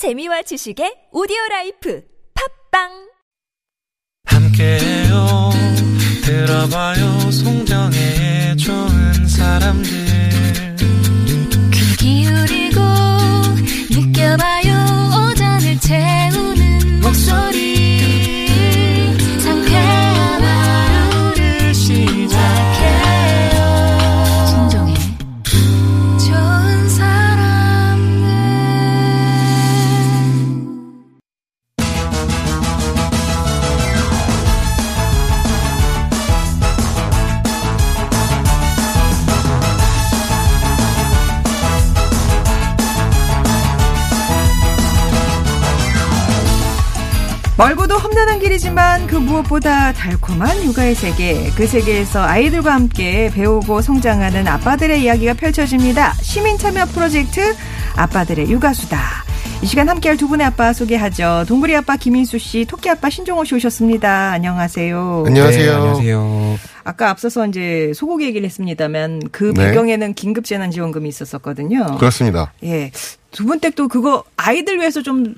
재미와 지식의 오디오 라이프 팝빵! 함께해요. 들어봐요. 송정의 좋은 사람들. 귀 기울이고 느껴봐요. 오전을 채 멀고도 험난한 길이지만 그 무엇보다 달콤한 육아의 세계. 그 세계에서 아이들과 함께 배우고 성장하는 아빠들의 이야기가 펼쳐집니다. 시민 참여 프로젝트 아빠들의 육아수다. 이 시간 함께할 두 분의 아빠 소개하죠. 동물이 아빠 김인수 씨, 토끼 아빠 신종호 씨 오셨습니다. 안녕하세요. 안녕하세요. 네, 안녕하세요. 아까 앞서서 이제 소고기 얘기를 했습니다만 그 네. 배경에는 긴급재난지원금이 있었었거든요. 그렇습니다. 예. 두 분 댁도 그거 아이들 위해서 좀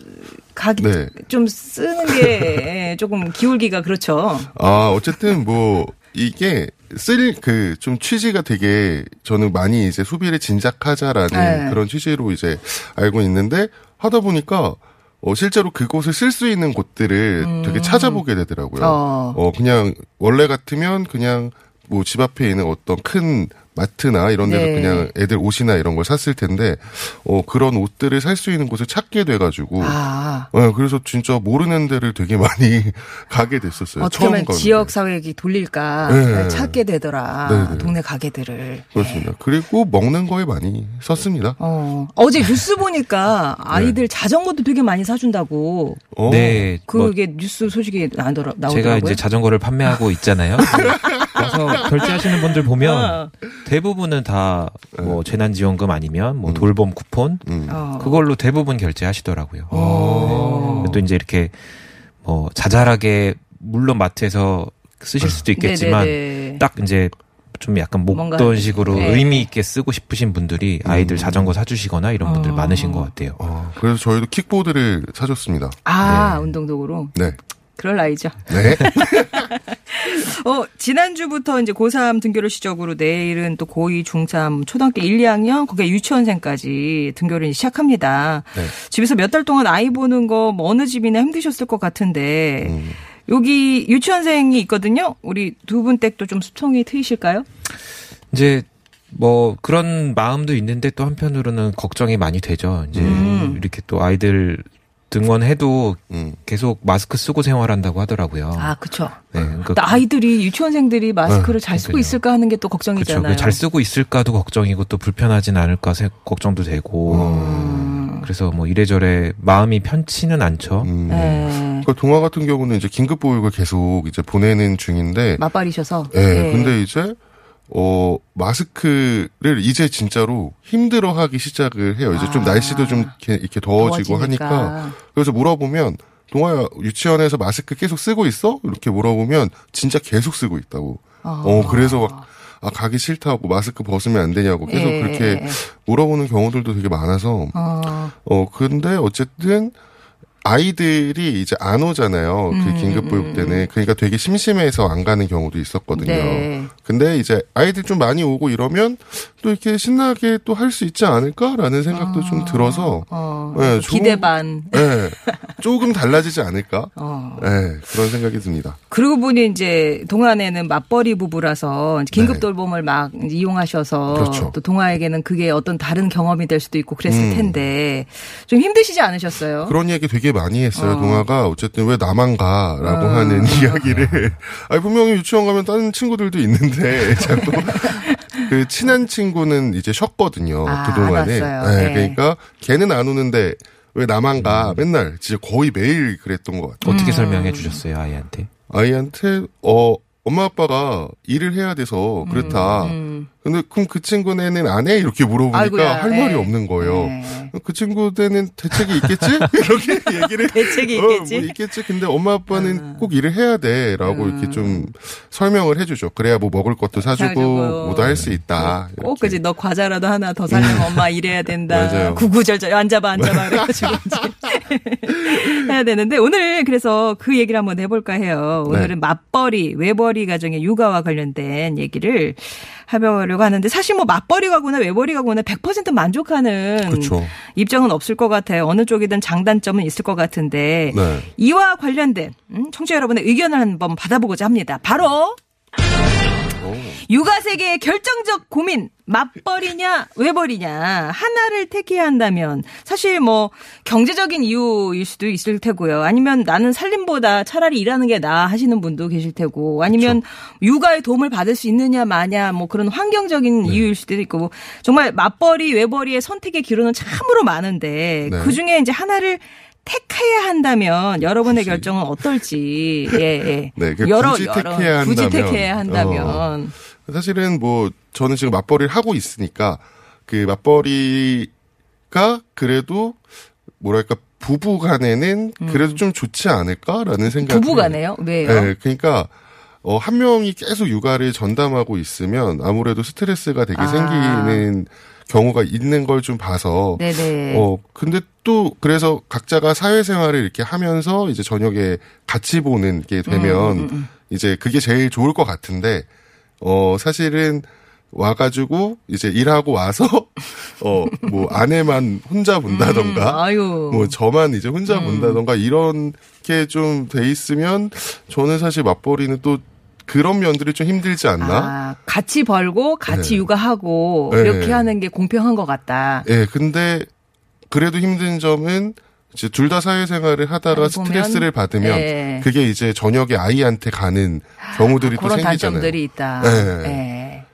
가기 네. 좀 쓰는 게 예, 조금 기울기가 그렇죠. 아, 어쨌든 뭐, 이게 쓸, 그, 좀 취지가 되게 저는 많이 이제 소비를 진작하자라는 네. 그런 취지로 이제 알고 있는데 하다 보니까 어, 실제로 그곳을 쓸 수 있는 곳들을 되게 찾아보게 되더라고요. 음. 어. 어, 그냥 원래 같으면 그냥 뭐 집 앞에 있는 어떤 큰 마트나 이런 데서 네. 그냥 애들 옷이나 이런 걸 샀을 텐데 어, 그런 옷들을 살 수 있는 곳을 찾게 돼 가지고 아. 네, 그래서 진짜 모르는 데를 되게 많이 가게 됐었어요. 어떻게 하면 가는데. 지역 사회기 돌릴까 네. 찾게 되더라. 네, 네. 동네 가게들을. 그렇습니다. 그리고 먹는 거에 많이 썼습니다. 어. 어제 뉴스 보니까 아이들 자전거도 되게 많이 사준다고. 어, 네, 뭐 그게 뉴스 소식이 나더라, 나오더라고요. 제가 이제 자전거를 판매하고 있잖아요. 와서 결제하시는 분들 보면 대부분은 다 뭐 재난지원금 아니면 뭐 돌봄 쿠폰 음. 어. 그걸로 대부분 결제하시더라고요. 어. 네. 또 이제 이렇게 뭐 자잘하게 물론 마트에서 쓰실 수도 있겠지만 네네네. 딱 이제 좀 약간 뭔가, 목돈 식으로 네. 의미 있게 쓰고 싶으신 분들이 아이들 자전거 사주시거나 이런 분들 어. 많으신 것 같아요. 어, 그래서 저희도 킥보드를 사줬습니다. 아, 운동도구로. 네. 그럴 나이죠. 네. 어, 지난주부터 이제 고3 등교를 시작으로 내일은 또 고2, 중3, 초등학교 1, 2학년, 거기에 유치원생까지 등교를 시작합니다. 네. 집에서 몇 달 동안 아이 보는 거 뭐 어느 집이나 힘드셨을 것 같은데, 음. 여기 유치원생이 있거든요? 우리 두 분 댁도 좀 수통이 트이실까요? 이제 뭐 그런 마음도 있는데 또 한편으로는 걱정이 많이 되죠. 이제 음. 이렇게 또 아이들 등원해도 음. 계속 마스크 쓰고 생활한다고 하더라고요. 아, 그쵸. 네, 그러니까 또 아이들이, 유치원생들이 마스크를 잘 쓰고 그러니까요. 있을까 하는 게또 그렇죠. 걱정이잖아요. 잘 쓰고 있을까도 걱정이고 또 불편하진 않을까 세- 걱정도 되고. 음. 그래서 뭐 이래저래 마음이 편치는 않죠. 음. 네. 그러니까 동화 같은 경우는 이제 긴급 보육을 계속 이제 보내는 중인데, 맞벌이셔서. 예, 네. 근데 이제 어 마스크를 이제 진짜로 힘들어 하기 시작을 해요. 이제 좀 아. 날씨도 좀 이렇게, 이렇게 더워지고 더워지니까. 하니까 그래서 물어보면 동아야 유치원에서 마스크 계속 쓰고 있어? 이렇게 물어보면 진짜 계속 쓰고 있다고. 아. 어 그래서 막 아, 가기 싫다고 마스크 벗으면 안 되냐고 계속 예. 그렇게 물어보는 경우들도 되게 많아서 어. 어 근데 어쨌든 아이들이 이제 안 오잖아요. 음, 그 긴급 보육 때는 그러니까 되게 심심해서 안 가는 경우도 있었거든요. 네. 근데 이제 아이들 좀 많이 오고 이러면 또 이렇게 신나게 또 할 수 있지 않을까라는 생각도 좀 들어서 어. 네, 기대 조금- 반. 네, 조금 달라지지 않을까? 어. 네, 그런 생각이 듭니다. 그러고 보니 이제 동안에는 맞벌이 부부라서 긴급 네. 돌봄을 막 이용하셔서 그렇죠. 또 동아에게는 그게 어떤 다른 경험이 될 수도 있고 그랬을 음. 텐데 좀 힘드시지 않으셨어요? 그런 얘기 되게 많이 했어요. 어. 동아가 어쨌든 왜 나만 가라고 어. 하는 이야기를. 아니 분명히 유치원 가면 다른 친구들도 있는데 자꾸 그 친한 친구는 이제 쉬었거든요. 아, 그동안에. 네, 네. 그러니까 걔는 안 오는데 왜 나만 가? 맨날 진짜 거의 매일 그랬던 것 같아요. 어떻게 음. 설명해 주셨어요, 아이한테? 아이한테 어 엄마 아빠가 일을 해야 돼서 그렇다. 음. 근데 그럼 그 친구네는 안 해? 이렇게 물어보니까 아이고야, 할 말이 예. 없는 거예요. 네. 그 친구들은 대책이 있겠지? 이렇게 얘기를 대책이 어, 있겠지? 뭐 있겠지. 근데 엄마 아빠는 아. 꼭 일을 해야 돼라고 음. 이렇게 좀 설명을 해주죠. 그래야 뭐 먹을 것도 사주고. 뭐도 할 수 있다. 꼭. 그지 너 과자라도 하나 더 사려면 엄마 일해야 된다. 맞아요. 구구절절 앉아봐 앉아봐 그래가지고 해야 되는데 오늘 그래서 그 얘기를 한번 해볼까 해요. 오늘은 네. 맞벌이 외벌이 가정의 육아와 관련된 얘기를 해보려고 하는데 사실 뭐 맞벌이 가거나 외벌이 가거나 100% 만족하는 그렇죠. 입장은 없을 것 같아요. 어느 쪽이든 장단점은 있을 것 같은데 네. 이와 관련된 음, 청취자 여러분의 의견을 한번 받아보고자 합니다. 바로 육아 세계의 결정적 고민. 맞벌이냐 외벌이냐. 하나를 택해야 한다면. 사실 뭐 경제적인 이유일 수도 있을 테고요. 아니면 나는 살림보다 차라리 일하는 게 나아 하시는 분도 계실 테고. 아니면 육아의 도움을 받을 수 있느냐 마냐. 뭐 그런 환경적인 이유일 수도 있고. 정말 맞벌이 외벌이의 선택의 기로는 참으로 많은데 네. 그 중에 이제 하나를 택해야 한다면 여러분의 결정은 어떨지 예, 예. 네, 그 굳이 택해야 굳이 한다면, 택해야 한다면 사실은 뭐 저는 지금 맞벌이를 하고 있으니까 그 맞벌이가 그래도 뭐랄까 부부 간에는 그래도 좀 좋지 않을까라는 생각이 음. 부부가네요. 왜요? 네, 그러니까 어, 한 명이 계속 육아를 전담하고 있으면 아무래도 스트레스가 되게 아. 생기는 경우가 있는 걸 좀 봐서 네네. 어, 근데 또, 그래서 각자가 사회생활을 이렇게 하면서 이제 저녁에 같이 보는 게 되면 음, 이제 그게 제일 좋을 것 같은데, 어, 사실은 와가지고 이제 일하고 와서, 어, 뭐 아내만 혼자 본다던가, 음, 아유. 뭐 저만 이제 혼자 음. 본다던가 이런 게좀 돼 있으면 저는 사실 맞벌이는 또 그런 면들이 좀 힘들지 않나? 아, 같이 벌고 같이 네. 육아하고 네. 이렇게 하는 게 공평한 것 같다. 예, 근데 그래도 힘든 점은 이제 둘 다 사회생활을 하다가 스트레스를 받으면 예. 그게 이제 저녁에 아이한테 가는 경우들이 또 그런 생기잖아요. 단점들이 있다. 네. 예.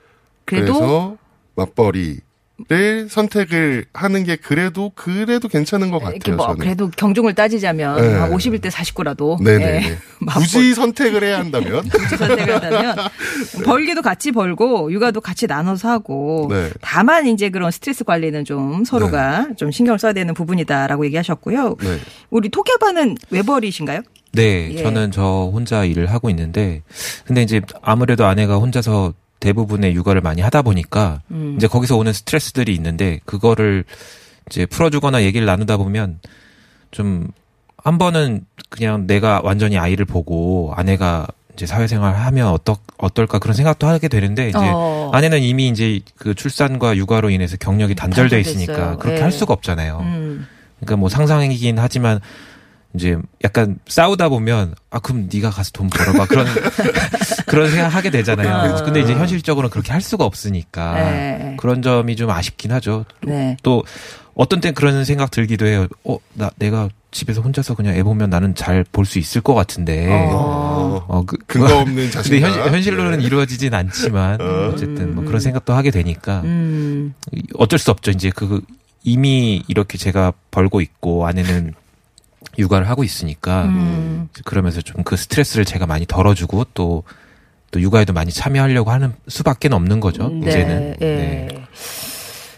그래도 그래서 맞벌이 를 선택을 하는 게 그래도 그래도 괜찮은 것 이렇게 같아요. 뭐 저는. 그래도 경중을 따지자면 네. 한 51대 49라도 네네. 굳이 선택을 해야 한다면 굳이 선택한다면 벌기도 같이 벌고 육아도 같이 나눠서 하고 네. 다만 이제 그런 스트레스 관리는 좀 서로가 좀 신경을 써야 되는 부분이다라고 얘기하셨고요. 네. 우리 토끼아빠는 외벌이신가요? 네, 예. 저는 저 혼자 일을 하고 있는데, 근데 이제 아무래도 아내가 혼자서 대부분의 육아를 많이 하다 보니까, 음. 이제 거기서 오는 스트레스들이 있는데, 그거를 이제 풀어주거나 얘기를 나누다 보면, 좀, 한 번은 그냥 내가 완전히 아이를 보고, 아내가 이제 사회생활 하면 어떨, 어떨까 그런 생각도 하게 되는데, 이제 어. 아내는 이미 이제 그 출산과 육아로 인해서 경력이 단절돼 단절됐어요. 있으니까 그렇게 예. 할 수가 없잖아요. 음. 그러니까 뭐 상상이긴 하지만 이제 약간 싸우다 보면 아 그럼 네가 가서 돈 벌어봐 그런 그런 생각 하게 되잖아요. 어. 근데 이제 현실적으로는 그렇게 할 수가 없으니까 네. 그런 점이 좀 아쉽긴 하죠. 또, 네. 또 어떤 땐 그런 생각 들기도 해요. 어 나 내가 집에서 혼자서 그냥 애 보면 나는 잘 볼 수 있을 것 같은데. 어. 어, 그, 근거 없는 근데 자신감. 현실, 현실로는 네. 이루어지진 않지만 어. 어쨌든 뭐 그런 생각도 하게 되니까 음. 어쩔 수 없죠. 이제 그 이미 이렇게 제가 벌고 있고 아내는 육아를 하고 있으니까 음. 그러면서 좀 그 스트레스를 제가 많이 덜어주고 또 또 육아에도 많이 참여하려고 하는 수밖에 없는 거죠. 네. 이제는. 예. 네.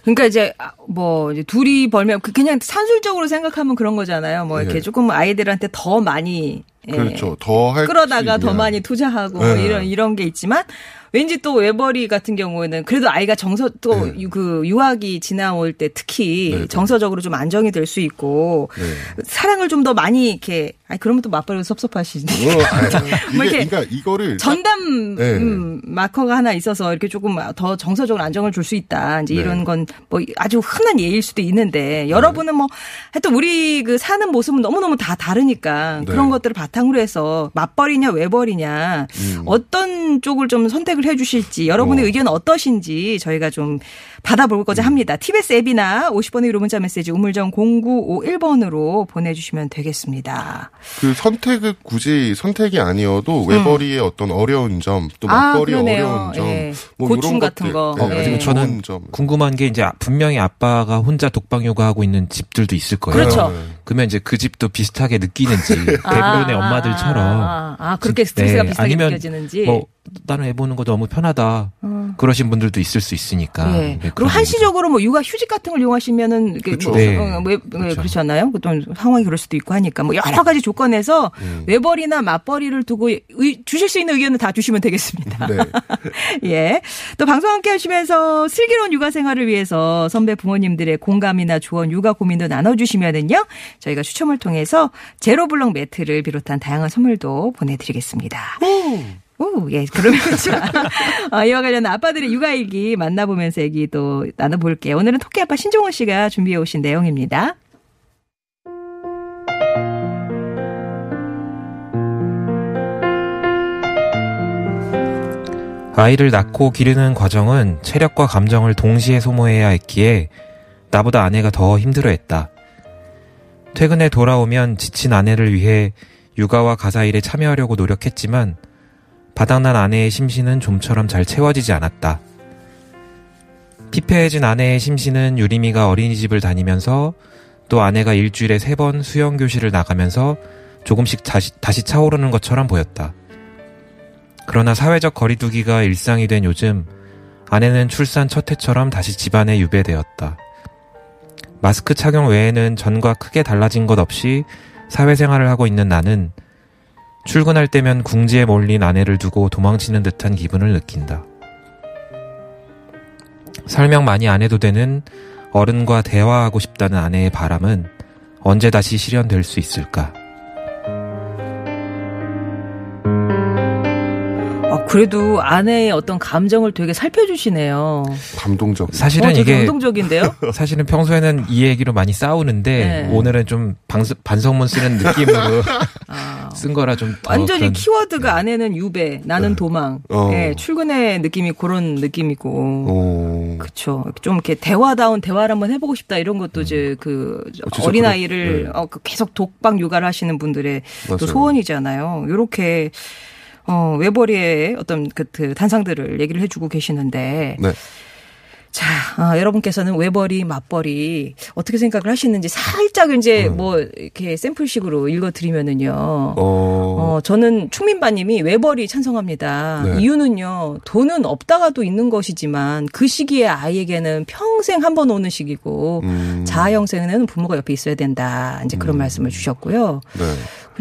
그러니까 이제 아, 뭐 이제 둘이 벌면 그 그냥 산술적으로 생각하면 그런 거잖아요. 뭐 이렇게 네. 조금 아이들한테 더 많이 예, 그렇죠. 더할 끌어다가 수 더. 많이 투자하고 뭐 네. 이런 이런 게 있지만 왠지 또 외벌이 같은 경우에는 그래도 아이가 정서 또 네. 그 유학이 지나올 때 특히 네, 네. 정서적으로 좀 안정이 될 수 있고 네. 사랑을 좀 더 많이 이렇게 아니 그러면 또 맞벌이가 섭섭하시지. 어, 뭐 이렇게 그러니까 이거를 전담 네. 음, 마커가 하나 있어서 이렇게 조금 더 정서적으로 안정을 줄 수 있다. 이제 네. 이런 건 뭐 아주 흔한 예일 수도 있는데 여러분은 뭐 하여튼 우리 그 사는 모습은 너무너무 다 다르니까 네. 그런 것들을 바탕으로 해서 맞벌이냐 외벌이냐 음. 어떤 쪽을 좀 선택을 해 주실지 여러분의 어. 의견은 어떠신지 저희가 좀 받아보고자 합니다. TBS 앱이나 50번의 유료 문자 메시지 우물정 0951번으로 보내주시면 되겠습니다. 그 선택을 굳이 선택이 아니어도 외벌이의 어떤 어려운 점, 또 음. 아. 어려운 점, 예. 뭐 고충 이런 같은 것들, 거. 네, 어, 아니면 저는. 궁금한 게 이제 분명히 아빠가 혼자 독방 육아하고 있는 집들도 있을 거예요. 그렇죠. 네. 그러면 이제 그 집도 비슷하게 느끼는지 대부분의 아, 엄마들처럼 아, 아, 아, 그렇게 스트레스가 네, 비슷하게 아니면 느껴지는지. 뭐 나는 애 보는 거 너무 편하다. 어. 그러신 분들도 있을 수 있으니까. 예. 네, 그리고 한시적으로 뭐 육아 휴직 같은 걸 이용하시면은 그쵸. 뭐, 네. 어, 왜, 왜 그쵸. 그렇잖아요. 또 상황이 그럴 수도 있고 하니까 뭐 여러 가지 조건에서 음. 외벌이나 맞벌이를 두고 의- 주실 수 있는 의견은 다 주시면 되겠습니다. 네. 예. 또 방송 함께 하시면서 슬기로운 육아 생활을 위해서 선배 부모님들의 공감이나 조언, 육아 고민도 나눠주시면은요. 저희가 추첨을 통해서 제로블럭 매트를 비롯한 다양한 선물도 보내드리겠습니다. 오, 예. 그러면 자, 어, 이와 관련 아빠들의 육아일기 만나보면서 얘기 또 나눠볼게요. 오늘은 토끼 아빠 신종호 씨가 준비해 오신 내용입니다. 아이를 낳고 기르는 과정은 체력과 감정을 동시에 소모해야 했기에 나보다 아내가 더 힘들어했다. 퇴근에 돌아오면 지친 아내를 위해 육아와 가사 일에 참여하려고 노력했지만 바닥난 아내의 심신은 좀처럼 잘 채워지지 않았다. 피폐해진 아내의 심신은 유리미가 어린이집을 다니면서 또 아내가 일주일에 세 번 수영 교실을 나가면서 조금씩 다시, 다시 차오르는 것처럼 보였다. 그러나 사회적 거리두기가 일상이 된 요즘 아내는 출산 첫 해처럼 다시 집안에 유배되었다. 마스크 착용 외에는 전과 크게 달라진 것 없이 사회생활을 하고 있는 나는 출근할 때면 궁지에 몰린 아내를 두고 도망치는 듯한 기분을 느낀다. 설명 많이 안 해도 되는 어른과 대화하고 싶다는 아내의 바람은 언제 다시 실현될 수 있을까? 그래도 아내의 어떤 감정을 되게 살펴주시네요. 감동적. 사실은 어, 이게 감동적인데요? 사실은 평소에는 이 얘기로 많이 싸우는데 네. 오늘은 좀 방스, 반성문 쓰는 느낌으로 아. 쓴 거라 좀더 완전히 그런- 키워드가 아내는 유배, 나는 도망. 어. 예, 출근의 느낌이 그런 느낌이고. 어. 그쵸. 좀 이렇게 대화다운 대화를 한번 해보고 싶다 이런 것도 이제 그 어, 어린 아이를 네. 어, 그 계속 독박 육아를 하시는 분들의 또 맞아요. 소원이잖아요. 요렇게 어, 외벌이의 어떤 그, 그 단상들을 얘기를 해주고 계시는데 네. 자, 아, 여러분께서는 외벌이, 맞벌이 어떻게 생각을 하시는지 살짝 이제 음. 뭐 이렇게 샘플식으로 읽어드리면은요. 어. 어, 저는 충민바님이 외벌이 찬성합니다. 네. 이유는요, 돈은 없다가도 있는 것이지만 그 시기에 아이에게는 평생 한 번 오는 시기고 음. 자아형생에는 부모가 옆에 있어야 된다. 이제 그런 말씀을 주셨고요. 네.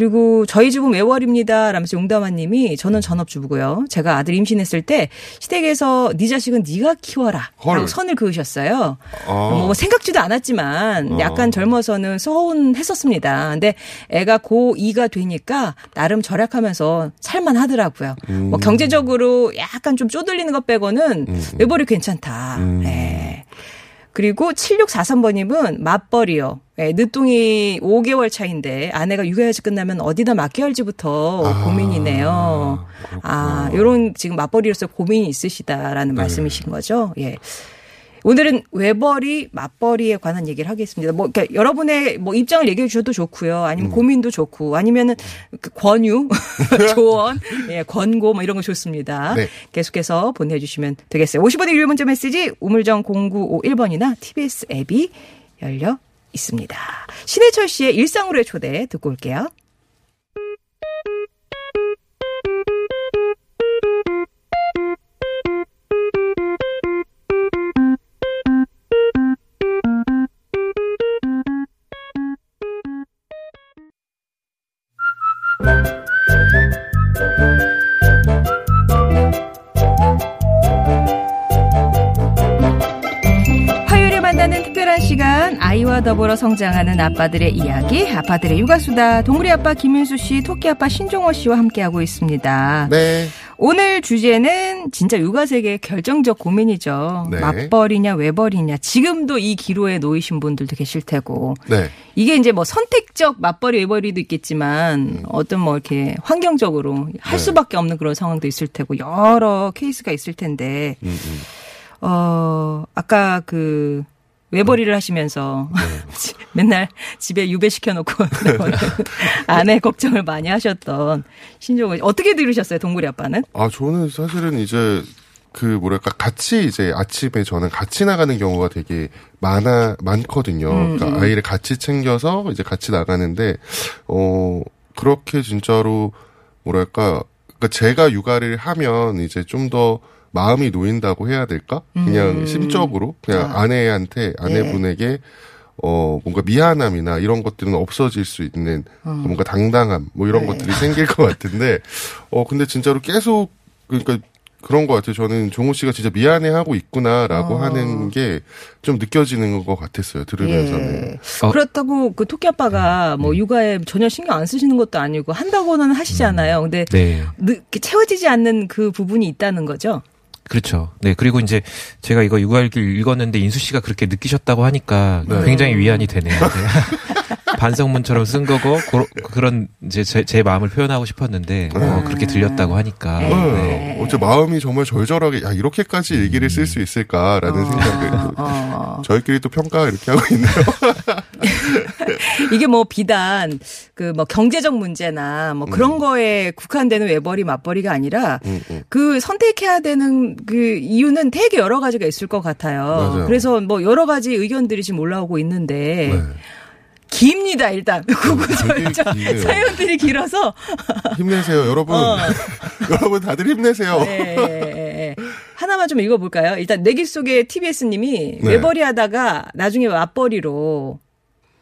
그리고 저희 집은 외월입니다. 라면서 용담아님이 저는 전업주부고요. 제가 아들 임신했을 때 시댁에서 네 자식은 네가 키워라. 헐. 라고 선을 그으셨어요. 아. 뭐 생각지도 않았지만 어. 약간 젊어서는 서운했었습니다. 근데 애가 고2가 되니까 나름 절약하면서 살만 하더라고요. 음. 뭐 경제적으로 약간 좀 쪼들리는 것 빼고는 음. 외벌이 괜찮다. 음. 네. 그리고 7643번님은 맞벌이요. 예, 늦둥이 5개월 차인데 아내가 육아휴직 끝나면 어디다 맡겨할지부터 아, 고민이네요. 그렇구나. 아, 요런 지금 맞벌이로서 고민이 있으시다라는 네. 말씀이신 거죠. 예. 오늘은 외벌이, 맞벌이에 관한 얘기를 하겠습니다. 뭐, 그러니까 여러분의 뭐 입장을 얘기해 주셔도 좋고요. 아니면 고민도 좋고, 아니면은 그 권유, 조언, 예, 권고 뭐 이런 거 좋습니다. 네. 계속해서 보내주시면 되겠어요. 50원의 유료 문자 메시지 우물정 0951번이나 TBS 앱이 열려 있습니다. 신해철 씨의 일상으로의 초대 듣고 올게요. 아이와 더불어 성장하는 아빠들의 이야기 아빠들의 육아수다 동물이 아빠 김윤수 씨 토끼 아빠 신종호 씨와 함께하고 있습니다. 네. 오늘 주제는 진짜 육아 세계의 결정적 고민이죠. 네. 맞벌이냐 외벌이냐 지금도 이 기로에 놓이신 분들도 계실 테고 네. 이게 이제 뭐 선택적 맞벌이 외벌이도 있겠지만 어떤 뭐 이렇게 환경적으로 할 네. 수밖에 없는 그런 상황도 있을 테고 여러 케이스가 있을 텐데 음, 음. 어, 아까 그, 외벌이를 하시면서 네. 맨날 집에 유배시켜놓고 아내 걱정을 많이 하셨던 신종호 씨. 어떻게 들으셨어요, 동굴이 아빠는? 아, 저는 사실은 이제 그 뭐랄까 같이 이제 아침에 저는 같이 나가는 경우가 되게 많아 많거든요. 음, 그러니까 음. 아이를 같이 챙겨서 이제 같이 나가는데 어 그렇게 진짜로 뭐랄까 그러니까 제가 육아를 하면 이제 좀더 마음이 놓인다고 해야 될까? 그냥 음. 심적으로 그냥 아. 아내한테 아내분에게 어 뭔가 미안함이나 이런 것들은 없어질 수 있는 어. 뭔가 당당함 뭐 이런 네. 것들이 생길 것 같은데 어 근데 진짜로 계속 그러니까 그런 것 같아요. 저는 종호 씨가 진짜 미안해하고 있구나라고 어. 하는 게 좀 느껴지는 것 같았어요. 들으면서는. 예. 어. 그렇다고 그 토끼 아빠가 뭐 육아에 전혀 신경 안 쓰시는 것도 아니고 한다고는 하시잖아요. 근데 네. 채워지지 않는 그 부분이 있다는 거죠. 그렇죠. 네. 그리고 이제 제가 이거 육아일기를 읽었는데 인수 씨가 그렇게 느끼셨다고 하니까 네. 굉장히 위안이 되네요. 네. 반성문처럼 쓴 거고 그, 그런 이제 제, 제 마음을 표현하고 싶었는데 어, 그렇게 들렸다고 하니까 네. 네. 어째 마음이 정말 절절하게 야 이렇게까지 일기를 쓸 수 있을까라는 생각을 또 어. 저희끼리 또 평가 이렇게 하고 있네요. 이게 뭐 비단 그 뭐 경제적 문제나 뭐 그런 거에 국한되는 외벌이 맞벌이가 아니라 음, 음. 그 선택해야 되는 그 이유는 되게 여러 가지가 있을 것 같아요. 맞아요. 그래서 뭐 여러 가지 의견들이 지금 올라오고 있는데 네. 깁니다 일단 되게 저- 기네요. 사연들이 길어서 힘내세요, 여러분. 어. 여러분 다들 힘내세요. 예, 예, 예. 하나만 좀 읽어볼까요? 일단 내 길 속에 TBS님이 네. 외벌이 하다가 나중에 맞벌이로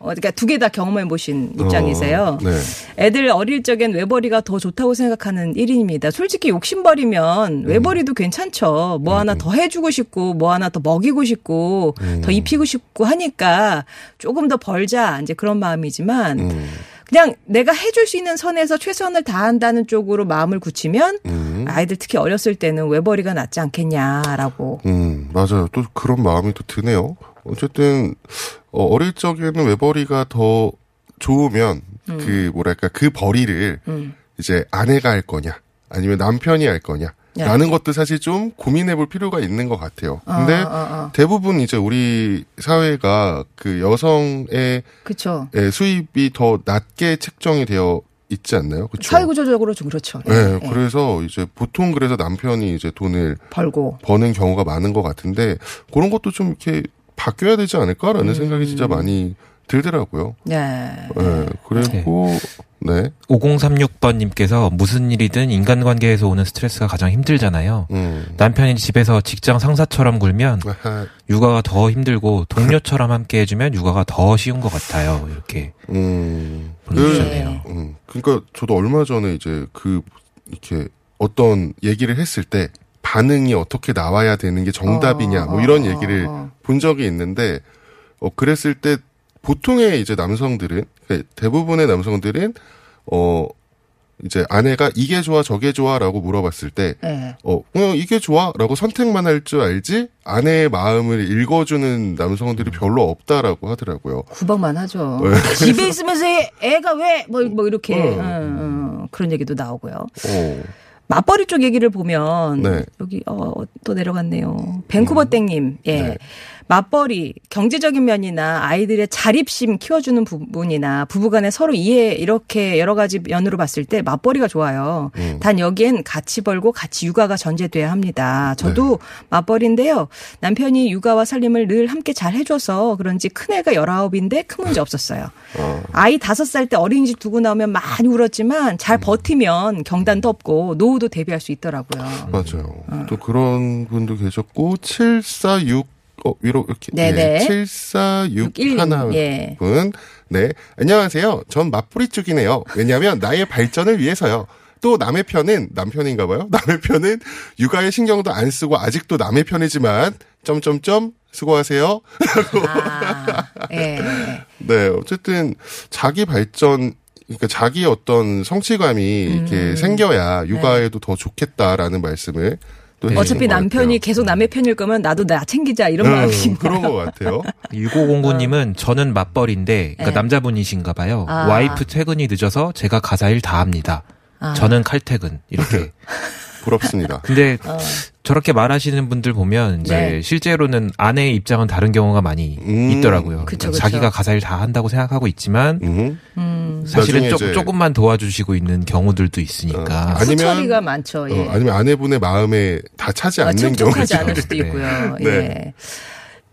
어, 그러니까 두 개 다 경험해 보신 입장이세요. 어, 네. 애들 어릴 적엔 외벌이가 더 좋다고 생각하는 1인입니다. 솔직히 욕심버리면 외벌이도 괜찮죠. 뭐 하나 더 해주고 싶고, 뭐 하나 더 먹이고 싶고, 더 입히고 싶고 하니까 조금 더 벌자. 이제 그런 마음이지만, 음, 그냥 내가 해줄 수 있는 선에서 최선을 다한다는 쪽으로 마음을 굳히면, 음, 아이들 특히 어렸을 때는 외벌이가 낫지 않겠냐라고. 음, 맞아요. 또 그런 마음이 또 드네요. 어쨌든 어, 어릴 적에는 외벌이가 더 좋으면 그 뭐랄까 그 벌이를 음. 이제 아내가 할 거냐 아니면 남편이 할 거냐. 야. 라는 것도 사실 좀 고민해 볼 필요가 있는 것 같아요. 근데 어, 어, 어. 대부분 이제 우리 사회가 그 여성의 그쵸. 예, 수입이 더 낮게 책정이 되어 있지 않나요? 그렇죠. 사회구조적으로 좀 그렇죠. 예, 네, 예. 그래서 이제 보통 그래서 남편이 이제 돈을 벌고. 버는 경우가 많은 것 같은데 그런 것도 좀 이렇게 바뀌어야 되지 않을까라는 생각이 진짜 많이 들더라고요. 네. 네, 그리고 네, 5036번님께서 무슨 일이든 인간관계에서 오는 스트레스가 가장 힘들잖아요. 음, 남편이 집에서 직장 상사처럼 굴면 육아가 더 힘들고 동료처럼 함께 해주면 육아가 더 쉬운 것 같아요. 이렇게 음, 그, 보내주셨네요. 음, 그러니까 저도 얼마 전에 이제 그 이렇게 어떤 얘기를 했을 때 반응이 어떻게 나와야 되는 게 정답이냐 뭐 이런 어, 얘기를 어. 본 적이 있는데 어 그랬을 때 보통의 이제 남성들은 그러니까 대부분의 남성들은 어 이제 아내가 이게 좋아 저게 좋아라고 물어봤을 때 예. 어, 그냥 이게 좋아라고 선택만 할 줄 알지 아내의 마음을 읽어주는 남성들이 별로 없다라고 하더라고요. 구박만 하죠. 네. 집에 있으면서 애- 애가 왜 뭐 뭐 이렇게 어. 어, 어, 그런 얘기도 나오고요. 어, 맞벌이 쪽 얘기를 보면 네. 여기 어, 또 내려갔네요. 밴쿠버 땡님, 예. 네. 맞벌이 경제적인 면이나 아이들의 자립심 키워주는 부분이나 부부간에 서로 이해 이렇게 여러 가지 면으로 봤을 때 맞벌이가 좋아요. 음. 단 여기엔 같이 벌고 같이 육아가 전제돼야 합니다. 저도 네. 맞벌인데요. 남편이 육아와 살림을 늘 함께 잘 해줘서 그런지 큰 애가 19인데 큰 문제 없었어요. 어, 아이 다섯 살 때 어린이집 두고 나오면 많이 울었지만 잘 버티면 경단도 없고 노후도 대비할 수 있더라고요. 맞아요. 어. 또 그런 분도 계셨고 746 어, 위로 이렇게 네네. 예, 746 하나 예. 분. 네. 안녕하세요. 전 맞불이 쪽이네요. 왜냐하면 나의 발전을 위해서요. 또 남의 편은 남편인가 봐요. 남의 편은 육아에 신경도 안 쓰고 아직도 남의 편이지만 점점점 수고하세요. 아, 예. 네, 어쨌든 자기 발전 그러니까 자기 어떤 성취감이 이렇게 음. 생겨야 네. 육아에도 더 좋겠다라는 말씀을 또 해주신 어차피 것 남편이 같아요. 계속 남의 편일 거면 나도 나 챙기자 이런 음, 마음이신 거. 그런 것 같아요. 6509님은 저는 맞벌인데 그러니까 네. 남자분이신가 봐요. 아. 와이프 퇴근이 늦어서 제가 가사 일 다 합니다. 아. 저는 칼퇴근 이렇게. 부럽습니다. 근데 어. 저렇게 말하시는 분들 보면 이제 네. 실제로는 아내의 입장은 다른 경우가 많이 음. 있더라고요. 그쵸, 그러니까 그쵸. 자기가 가사 일다 한다고 생각하고 있지만 음. 음. 사실은 조, 조금만 도와주시고 있는 경우들도 어, 있으니까. 아니- 아니면- 후처리가 많죠. 예. 어, 아니면 아내분의 마음에 다 차지 아, 않는. 않을 수도 있고요. 네. 예.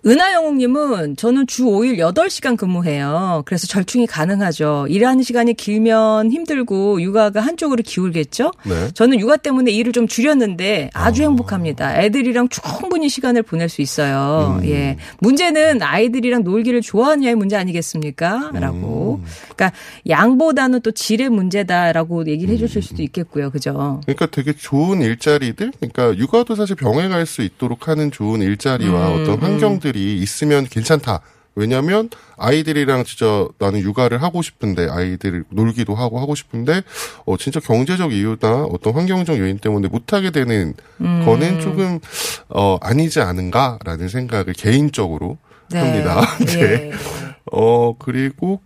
은하영웅님은 저는 주 5일 8시간 근무해요. 그래서 절충이 가능하죠. 일하는 시간이 길면 힘들고 육아가 한쪽으로 기울겠죠? 네. 저는 육아 때문에 일을 좀 줄였는데 아주 행복합니다. 애들이랑 충분히 시간을 보낼 수 있어요. 음. 예. 문제는 아이들이랑 놀기를 좋아하느냐의 문제 아니겠습니까? 라고. 음. 그러니까 양보다는 또 질의 문제다라고 얘기를 해 주실 수도 있겠고요. 그죠? 그러니까 되게 좋은 일자리들, 그러니까 육아도 사실 병행할 수 있도록 하는 좋은 일자리와 음, 어떤 환경들 이 있으면 괜찮다. 왜냐하면 아이들이랑 진짜 나는 육아를 하고 싶은데 아이들 놀기도 하고 하고 싶은데 어 진짜 경제적 이유나 어떤 환경적 요인 때문에 못 하게 되는 음. 거는 조금 어 아니지 않은가라는 생각을 개인적으로 합니다. 네. 예. 어 그리고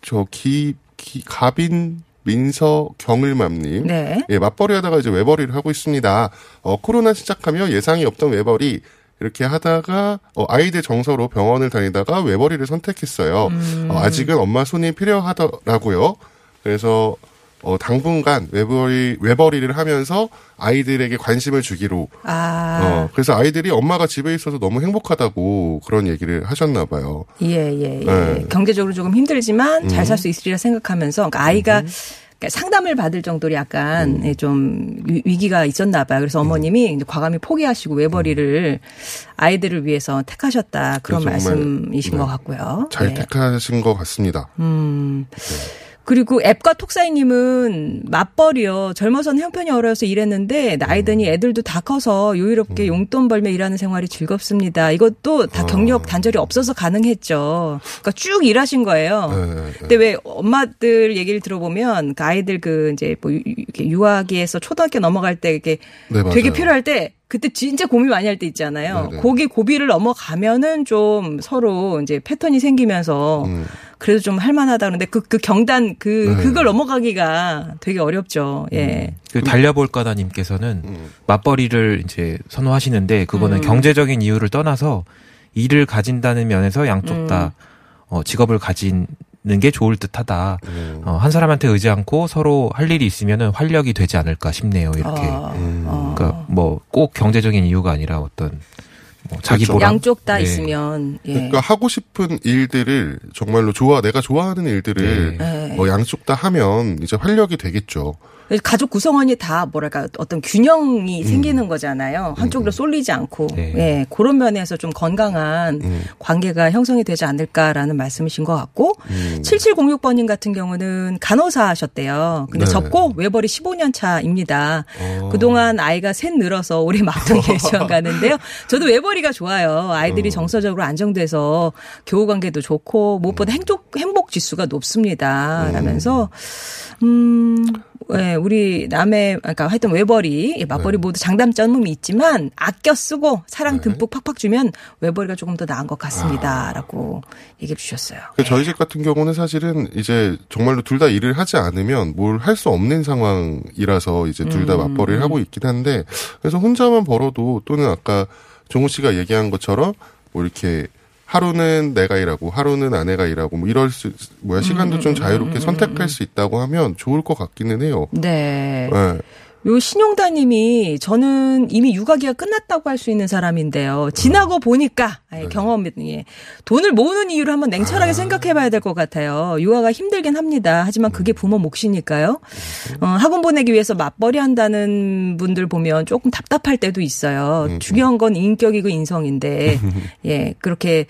저기 기, 가빈 민서 경을맘님 네. 예, 맞벌이 하다가 이제 외벌이를 하고 있습니다. 어, 코로나 시작하며 예상이 없던 외벌이 이렇게 하다가 어, 아이들 정서로 병원을 다니다가 외벌이를 선택했어요. 음. 어, 아직은 엄마 손이 필요하더라고요. 그래서 어, 당분간 외벌이 외벌이를 하면서 아이들에게 관심을 주기로 아. 어, 그래서 아이들이 엄마가 집에 있어서 너무 행복하다고 그런 얘기를 하셨나 봐요. 예, 예, 예. 네. 경제적으로 조금 힘들지만 잘 살 수 있으리라 생각하면서 그러니까 아이가 음. 그러니까 상담을 받을 정도로 약간 예, 좀 위- 위기가 있었나 봐요. 그래서 어머님이 이제 과감히 포기하시고 외벌이를 아이들을 위해서 택하셨다. 그런 정말, 말씀이신 네. 것 같고요. 잘 예. 택하신 것 같습니다. 음. 그리고 앱과 톡사이님은 맞벌이요. 젊어서는 형편이 어려워서 일했는데 나이 드니 음. 애들도 다 커서 요이롭게 용돈 벌며 일하는 생활이 즐겁습니다. 이것도 다 경력 단절이 없어서 가능했죠. 그러니까 쭉 일하신 거예요. 네, 네. 근데 왜 엄마들 얘기를 들어보면 그 아이들 그 이제 뭐 유- 유아기에서 초등학교 넘어갈 때 이렇게 네. 되게 필요할 때 그때 진짜 고민 많이 할 때 있잖아요. 네네. 거기 고비를 넘어가면은 좀 서로 이제 패턴이 생기면서 음. 그래도 좀 할만하다 그러는데 그, 그 경단 그 네. 그걸 넘어가기가 되게 어렵죠. 예. 그 달려볼까다님께서는 음. 맞벌이를 이제 선호하시는데 그거는 음. 경제적인 이유를 떠나서 일을 가진다는 면에서 양쪽 다 음. 어, 직업을 가지는 게 좋을 듯하다. 음. 어, 한 사람한테 의지 않고 서로 할 일이 있으면은 활력이 되지 않을까 싶네요. 이렇게. 어, 음. 어. 그러니까 뭐 꼭 경제적인 이유가 아니라 어떤 뭐 자기 그렇죠. 보람. 양쪽 다 네. 있으면 예. 그러니까 하고 싶은 일들을 정말로 좋아 내가 좋아하는 일들을 네. 뭐 양쪽 다 하면 이제 활력이 되겠죠. 가족 구성원이 다 뭐랄까 어떤 균형이 음. 생기는 거잖아요. 한쪽으로 쏠리지 않고 네. 예 그런 면에서 좀 건강한 음. 관계가 형성이 되지 않을까라는 말씀이신 것 같고 음. 7706번님 같은 경우는 간호사 하셨대요. 근데 네. 접고 외벌이 15년 차입니다. 어. 그동안 아이가 셋 늘어서 올해 막둥이에 지원 가는데요. 저도 외벌이가 좋아요. 아이들이 어. 정서적으로 안정돼서 교우 관계도 좋고 무엇보다 행복 행복 지수가 높습니다. 라면서 음. 예, 우리 남의 그러니까 하여튼 외벌이 예, 맞벌이 네. 모두 장단점은 있지만 아껴 쓰고 사랑 네. 듬뿍 팍팍 주면 외벌이가 조금 더 나은 것 같습니다라고 얘기해 주셨어요. 그 저희 집 같은 경우는 사실은 이제 정말로 둘 다 일을 하지 않으면 뭘 할 수 없는 상황이라서 이제 둘다 음. 맞벌이를 하고 있긴 한데 그래서 혼자만 벌어도 또는 아까 종우 씨가 얘기한 것처럼 뭐 이렇게 하루는 내가 일하고 하루는 아내가 일하고 뭐 이럴 수 뭐야 시간도 음, 좀 자유롭게 선택할 수 있다고 하면 좋을 것 같기는 해요. 네. 네. 요 신용다님이 저는 이미 육아기가 끝났다고 할 수 있는 사람인데요. 지나고 보니까 아예 경험이 예. 돈을 모으는 이유를 한번 냉철하게 생각해봐야 될 것 같아요. 육아가 힘들긴 합니다. 하지만 그게 부모 몫이니까요. 어, 학원 보내기 위해서 맞벌이 한다는 분들 보면 조금 답답할 때도 있어요. 중요한 건 인격이고 인성인데 예 그렇게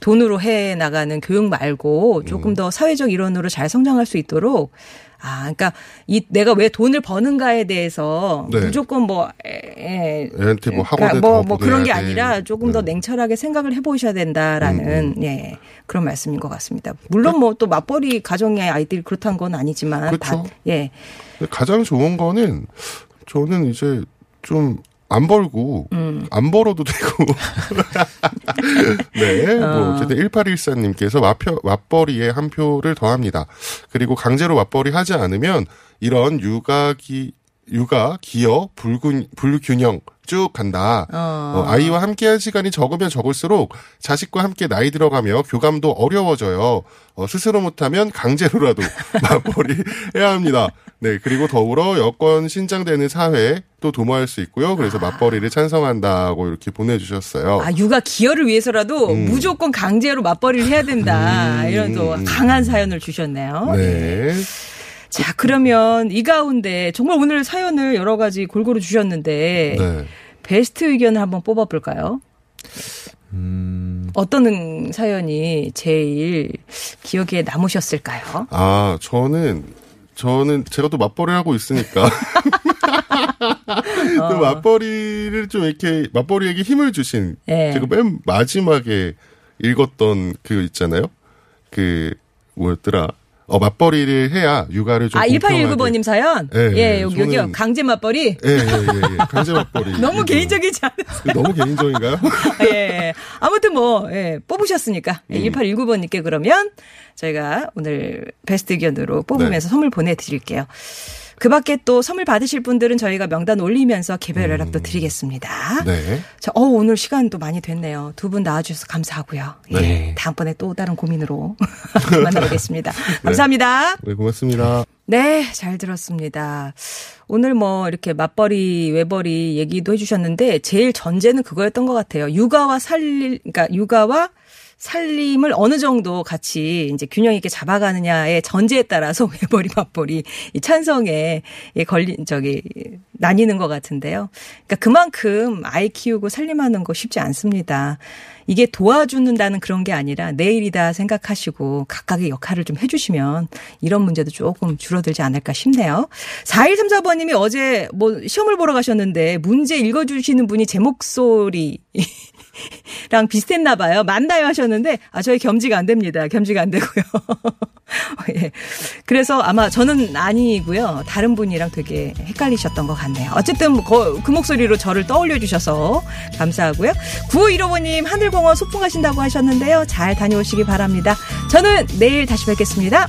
돈으로 해 나가는 교육 말고 조금 더 사회적 일원으로 잘 성장할 수 있도록. 아, 그러니까 이 내가 왜 돈을 버는가에 대해서 네. 무조건 뭐 에, 에, 애한테 뭐 학원에 그러니까 뭐, 더뭐 그런 게. 아니라 조금 더 네. 냉철하게 생각을 해보셔야 된다라는 예 그런 말씀인 것 같습니다. 물론 뭐 또 맞벌이 가정의 아이들이 그렇다는 건 아니지만 다 그렇죠. 예 근데 가장 좋은 거는 저는 이제 좀 안 벌고 음. 안 벌어도 되고 네, 어. 뭐 어쨌든 1814님께서 맞표, 맞벌이에 한 표를 더합니다. 그리고 강제로 맞벌이 하지 않으면 이런 육아기 육아 기여 불균 불균형 쭉 간다. 어. 어, 아이와 함께한 시간이 적으면 적을수록 자식과 함께 나이 들어가며 교감도 어려워져요. 어, 스스로 못하면 강제로라도 맞벌이 해야 합니다. 네, 그리고 더불어 여건 신장되는 사회 또 도모할 수 있고요. 그래서 맞벌이를 찬성한다고 이렇게 보내주셨어요. 아, 육아 기여를 위해서라도 음. 무조건 강제로 맞벌이를 해야 된다. 음, 이런 또 음. 강한 사연을 주셨네요. 네. 자, 그러면 이 가운데 정말 오늘 사연을 여러 가지 골고루 주셨는데 네. 베스트 의견을 한번 뽑아볼까요? 음, 어떤 사연이 제일 기억에 남으셨을까요? 아, 저는, 저는 제가 또 맞벌이를 하고 있으니까. 어. 또 맞벌이를 좀 이렇게, 맞벌이에게 힘을 주신, 예. 제가 맨 마지막에 읽었던 그 있잖아요? 그, 뭐였더라? 어, 맞벌이를 해야 육아를 좀. 아, 공평하게- 1819번님 사연? 예, 예, 예, 여기, 여기요. 저는- 강제 맞벌이? 예, 예, 예, 예. 강제 맞벌이. 너무. 개인적이지 않으세요? 너무 개인적인가요? 예. 아무튼 뭐, 예, 뽑으셨으니까. 음. 1819번님께 그러면 저희가 오늘 베스트 의견으로 뽑으면서 선물 보내드릴게요. 그 밖에 또 선물 받으실 분들은 저희가 명단 올리면서 개별 연락도 드리겠습니다. 음. 네. 자, 어, 오늘 시간도 많이 됐네요. 두 분 나와주셔서 감사하고요. 예, 네. 다음번에 또 다른 고민으로 만나보겠습니다. 감사합니다. 네, 고맙습니다. 네, 잘 들었습니다. 오늘 뭐 이렇게 맞벌이, 외벌이 얘기도 해주셨는데 제일 전제는 그거였던 것 같아요. 육아와 살림, 그러니까 육아와 살림을 어느 정도 같이 이제 균형 있게 잡아가느냐의 전제에 따라서 외벌이, 맞벌이 이 찬성에 이 걸린 저기 나뉘는 것 같은데요. 그러니까 그만큼 아이 키우고 살림하는 거 쉽지 않습니다. 이게 도와주는다는 그런 게 아니라 내일이다 생각하시고 각각의 역할을 좀 해주시면 이런 문제도 조금 줄어들지 않을까 싶네요. 4134번님이 어제 뭐 시험을 보러 가셨는데 문제 읽어주시는 분이 제 목소리 랑 비슷했나 봐요. 맞나요 하셨는데 아 저희 겸지가 안 됩니다. 겸지가 안 되고요. 예. 그래서 아마 저는 아니고요. 다른 분이랑 되게 헷갈리셨던 것 같네요. 어쨌든 뭐 거- 그 목소리로 저를 떠올려 주셔서 감사하고요. 9515님 하늘공원 소풍 가신다고 하셨는데요. 잘 다녀오시기 바랍니다. 저는 내일 다시 뵙겠습니다.